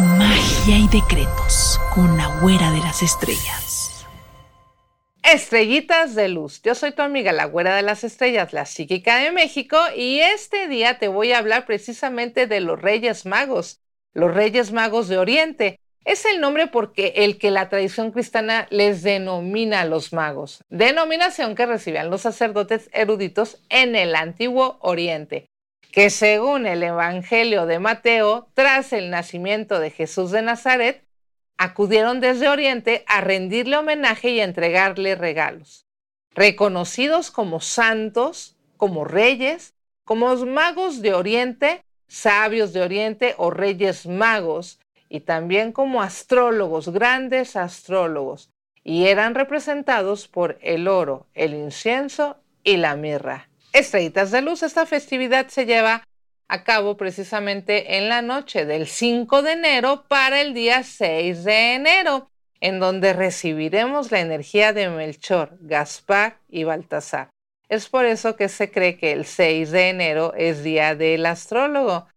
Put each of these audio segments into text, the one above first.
Magia y decretos con la güera de las estrellas. Estrellitas de luz. Yo soy tu amiga, la güera de las estrellas, la psíquica de México, y este día te voy a hablar precisamente de los Reyes Magos, los Reyes Magos de Oriente. Es el nombre porque el que la tradición cristiana les denomina a los magos, denominación que recibían los sacerdotes eruditos en el antiguo Oriente, que según el Evangelio de Mateo, tras el nacimiento de Jesús de Nazaret, acudieron desde Oriente a rendirle homenaje y a entregarle regalos. Reconocidos como santos, como reyes, como magos de Oriente, sabios de Oriente o reyes magos, y también como astrólogos, grandes astrólogos, y eran representados por el oro, el incienso y la mirra. Estrellitas de luz, esta festividad se lleva a cabo precisamente en la noche del 5 de enero para el día 6 de enero, en donde recibiremos la energía de Melchor, Gaspar y Baltasar. Es por eso que se cree que el 6 de enero es día del astrólogo.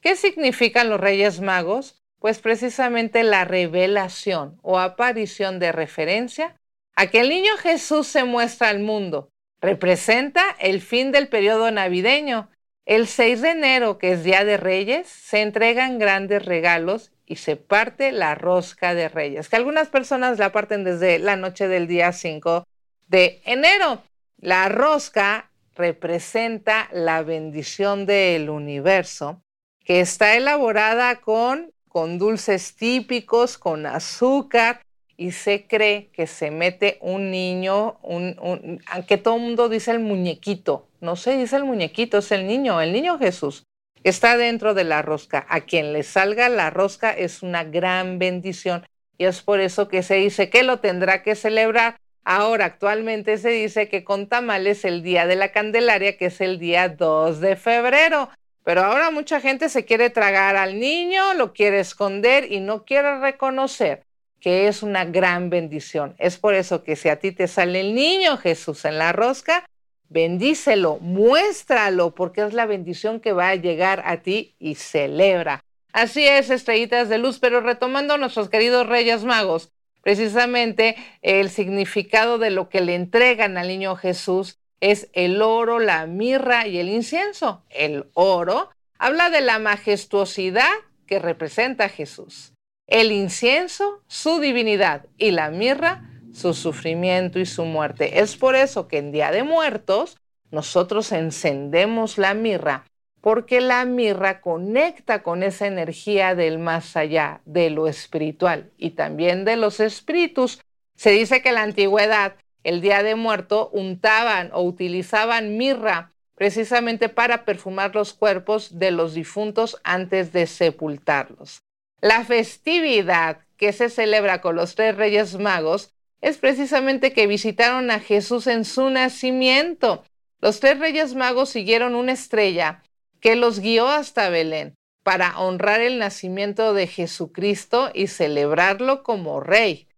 ¿Qué significan los Reyes Magos? Pues precisamente la revelación o aparición de referencia a que el niño Jesús se muestra al mundo. Representa el fin del periodo navideño. El 6 de enero, que es Día de Reyes, se entregan grandes regalos y se parte la rosca de Reyes, que algunas personas la parten desde la noche del día 5 de enero. La rosca representa la bendición del universo, que está elaborada con con dulces típicos, con azúcar, y se cree que se mete un niño, un, aunque todo el mundo dice el muñequito, no se dice el muñequito, es el niño, el niño Jesús. Está dentro de la rosca. A quien le salga la rosca es una gran bendición y es por eso que se dice que lo tendrá que celebrar. Ahora, actualmente se dice que con tamales el día de la Candelaria, que es el día 2 de febrero. Pero ahora mucha gente se quiere tragar al niño, lo quiere esconder y no quiere reconocer que es una gran bendición. Es por eso que si a ti te sale el niño Jesús en la rosca, bendícelo, muéstralo, porque es la bendición que va a llegar a ti y celebra. Así es, estrellitas de luz, pero retomando nuestros queridos Reyes Magos, precisamente el significado de lo que le entregan al niño Jesús es el oro, la mirra y el incienso. El oro habla de la majestuosidad que representa a Jesús. El incienso, su divinidad y la mirra, su sufrimiento y su muerte. Es por eso que en Día de Muertos nosotros encendemos la mirra, porque la mirra conecta con esa energía del más allá, de lo espiritual y también de los espíritus. Se dice que en la antigüedad el día de muerto untaban o utilizaban mirra precisamente para perfumar los cuerpos de los difuntos antes de sepultarlos. La festividad que se celebra con los tres reyes magos es precisamente que visitaron a Jesús en su nacimiento. Los tres reyes magos siguieron una estrella que los guió hasta Belén para honrar el nacimiento de Jesucristo y celebrarlo como rey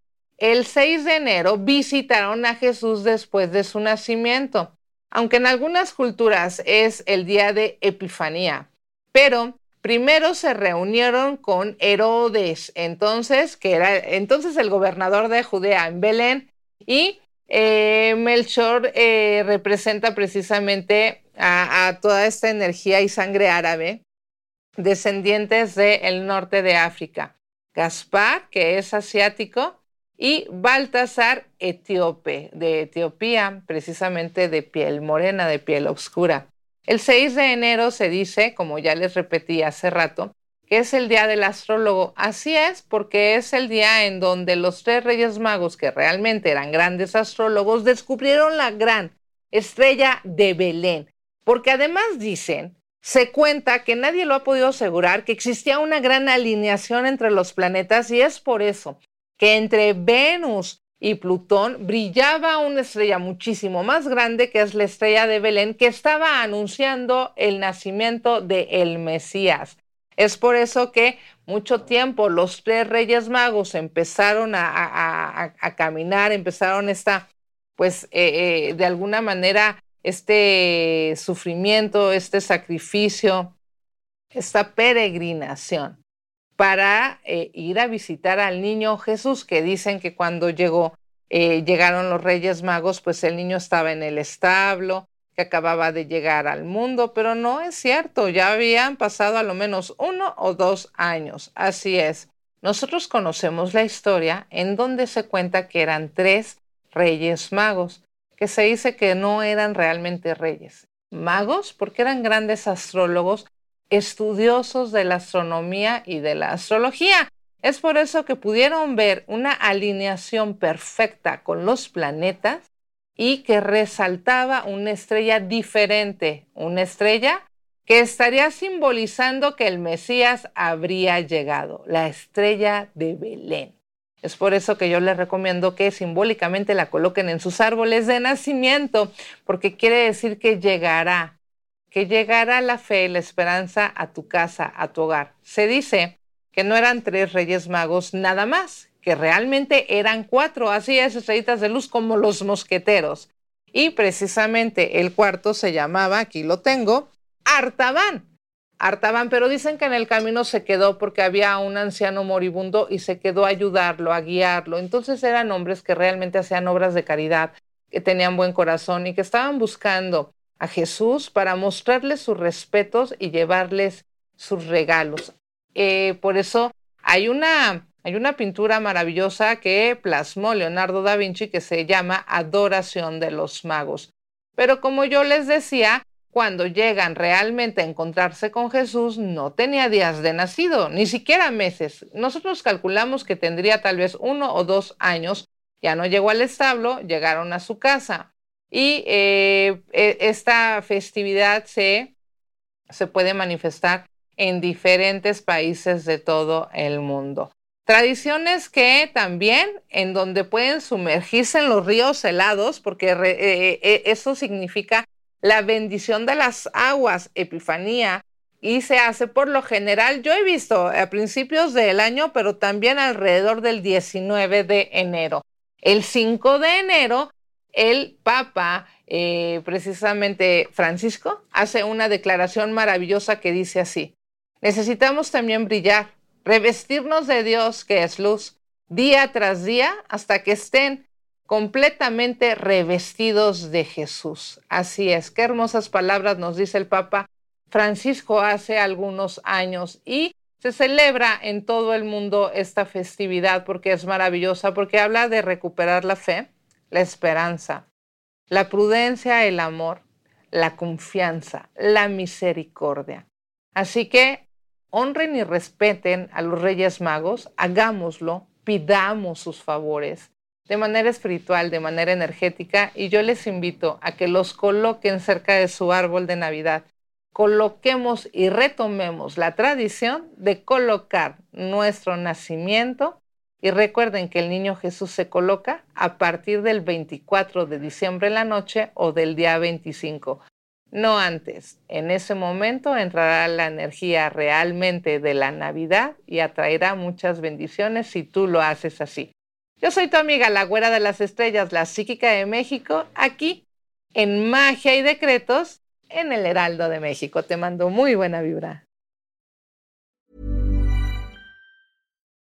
el 6 de enero visitaron a Jesús después de su nacimiento, aunque en algunas culturas es el día de Epifanía, pero primero se reunieron con Herodes, entonces, que era entonces el gobernador de Judea en Belén, y eh, Melchor eh, representa precisamente a, toda esta energía y sangre árabe, descendientes del norte de África. Gaspar, que es asiático, y Baltasar etíope, de Etiopía, precisamente de piel morena, de piel oscura. El 6 de enero se dice, como ya les repetí hace rato, que es el día del astrólogo. Así es, porque es el día en donde los tres reyes magos, que realmente eran grandes astrólogos, descubrieron la gran estrella de Belén. Porque además dicen se cuenta que nadie lo ha podido asegurar, que existía una gran alineación entre los planetas y es por eso que entre Venus y Plutón brillaba una estrella muchísimo más grande que es la estrella de Belén que estaba anunciando el nacimiento de el Mesías. Es por eso que mucho tiempo los tres reyes magos empezaron a, caminar, empezaron esta, pues eh, eh, de alguna manera, este sufrimiento, este sacrificio, esta peregrinación para eh, ir a visitar al niño Jesús, que dicen que cuando llegó, eh, llegaron los Reyes Magos, pues el niño estaba en el establo, que acababa de llegar al mundo, pero no es cierto, ya habían pasado a lo menos uno o dos años. Así es, nosotros conocemos la historia en donde se cuenta que eran tres Reyes Magos, que se dice que no eran realmente reyes. Magos porque eran grandes astrólogos estudiosos de la astronomía y de la astrología. Es por eso que pudieron ver una alineación perfecta con los planetas y que resaltaba una estrella diferente, una estrella que estaría simbolizando que el Mesías habría llegado, la estrella de Belén. Es por eso que yo les recomiendo que simbólicamente la coloquen en sus árboles de nacimiento, porque quiere decir que llegará, que llegará la fe y la esperanza a tu casa, a tu hogar. Se dice que no eran tres reyes magos nada más, que realmente eran cuatro, así es, estrellitas de luz como los mosqueteros. Y precisamente el cuarto se llamaba, aquí lo tengo, Artaban. Artaban, pero dicen que en el camino se quedó porque había un anciano moribundo y se quedó a ayudarlo, a guiarlo. Entonces eran hombres que realmente hacían obras de caridad, que tenían buen corazón y que estaban buscando a Jesús para mostrarles sus respetos y llevarles sus regalos. Eh, por eso hay una, hay una pintura maravillosa que plasmó Leonardo da Vinci que se llama Adoración de los Magos. Pero como yo les decía, cuando llegan realmente a encontrarse con Jesús, no tenía días de nacido, ni siquiera meses. Nosotros calculamos que tendría tal vez uno o dos años. Ya no llegó al establo, llegaron a su casa. Y eh, e, esta festividad se, se puede manifestar en diferentes países de todo el mundo. Tradiciones que también en donde pueden sumergirse en los ríos helados, porque eh, eh, eso significa la bendición de las aguas, epifanía, y se hace por lo general, yo he visto a principios del año, pero también alrededor del 19 de enero. El 5 de enero el Papa, eh, precisamente Francisco, hace una declaración maravillosa que dice así, necesitamos también brillar, revestirnos de Dios que es luz, día tras día, hasta que estén completamente revestidos de Jesús. Así es, qué hermosas palabras nos dice el Papa Francisco hace algunos años y se celebra en todo el mundo esta festividad porque es maravillosa, porque habla de recuperar la fe, la esperanza, la prudencia, el amor, la confianza, la misericordia. Así que honren y respeten a los Reyes Magos, hagámoslo, pidamos sus favores de manera espiritual, de manera energética, y yo les invito a que los coloquen cerca de su árbol de Navidad. Coloquemos y retomemos la tradición de colocar nuestro nacimiento y recuerden que el niño Jesús se coloca a partir del 24 de diciembre en la noche o del día 25. No antes. En ese momento entrará la energía realmente de la Navidad y atraerá muchas bendiciones si tú lo haces así. Yo soy tu amiga, la güera de las estrellas, la psíquica de México, aquí en Magia y Decretos en el Heraldo de México. Te mando muy buena vibra.